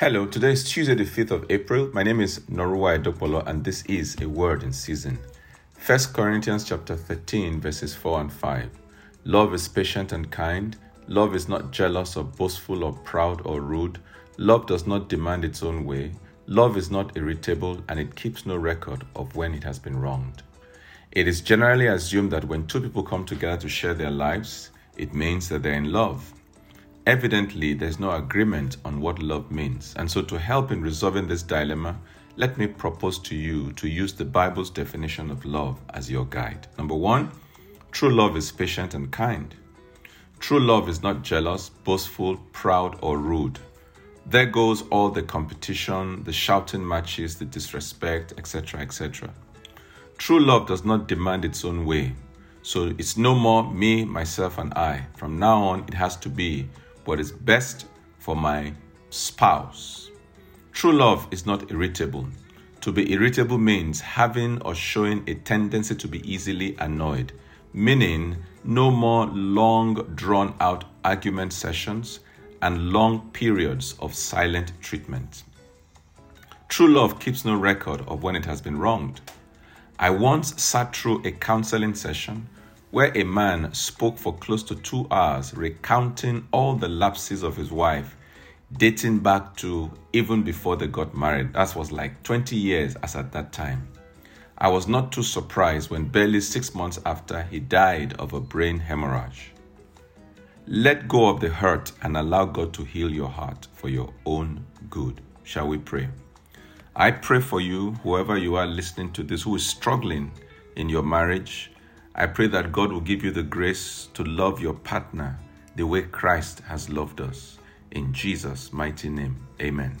Hello, today is Tuesday, the 5th of April. My name is Norua Edopolo, and this is a word in season. 1 Corinthians chapter 13, verses 4 and 5. Love is patient and kind. Love is not jealous or boastful or proud or rude. Love does not demand its own way. Love is not irritable, and it keeps no record of when it has been wronged. It is generally assumed that when two people come together to share their lives, it means that they're in love. Evidently, there's no agreement on what love means. And so, to help in resolving this dilemma, let me propose to you to use the Bible's definition of love as your guide. Number one, true love is patient and kind. True love is not jealous, boastful, proud, or rude. There goes all the competition, the shouting matches, the disrespect, etc., etc. True love does not demand its own way. So it's no more me, myself, and I. From now on, it has to be what is best for my spouse. True love is not irritable. To be irritable means having or showing a tendency to be easily annoyed, meaning no more long, drawn out argument sessions and long periods of silent treatment. True love keeps no record of when it has been wronged. I once sat through a counseling session where a man spoke for close to two hours, recounting all the lapses of his wife, dating back to even before they got married. That was like 20 years as at that time. I was not too surprised when barely six months after he died of a brain hemorrhage. Let go of the hurt and allow God to heal your heart for your own good. Shall we pray? I pray for you, whoever you are listening to this, who is struggling in your marriage I pray that God will give you the grace to love your partner the way Christ has loved us. In Jesus' mighty name, amen.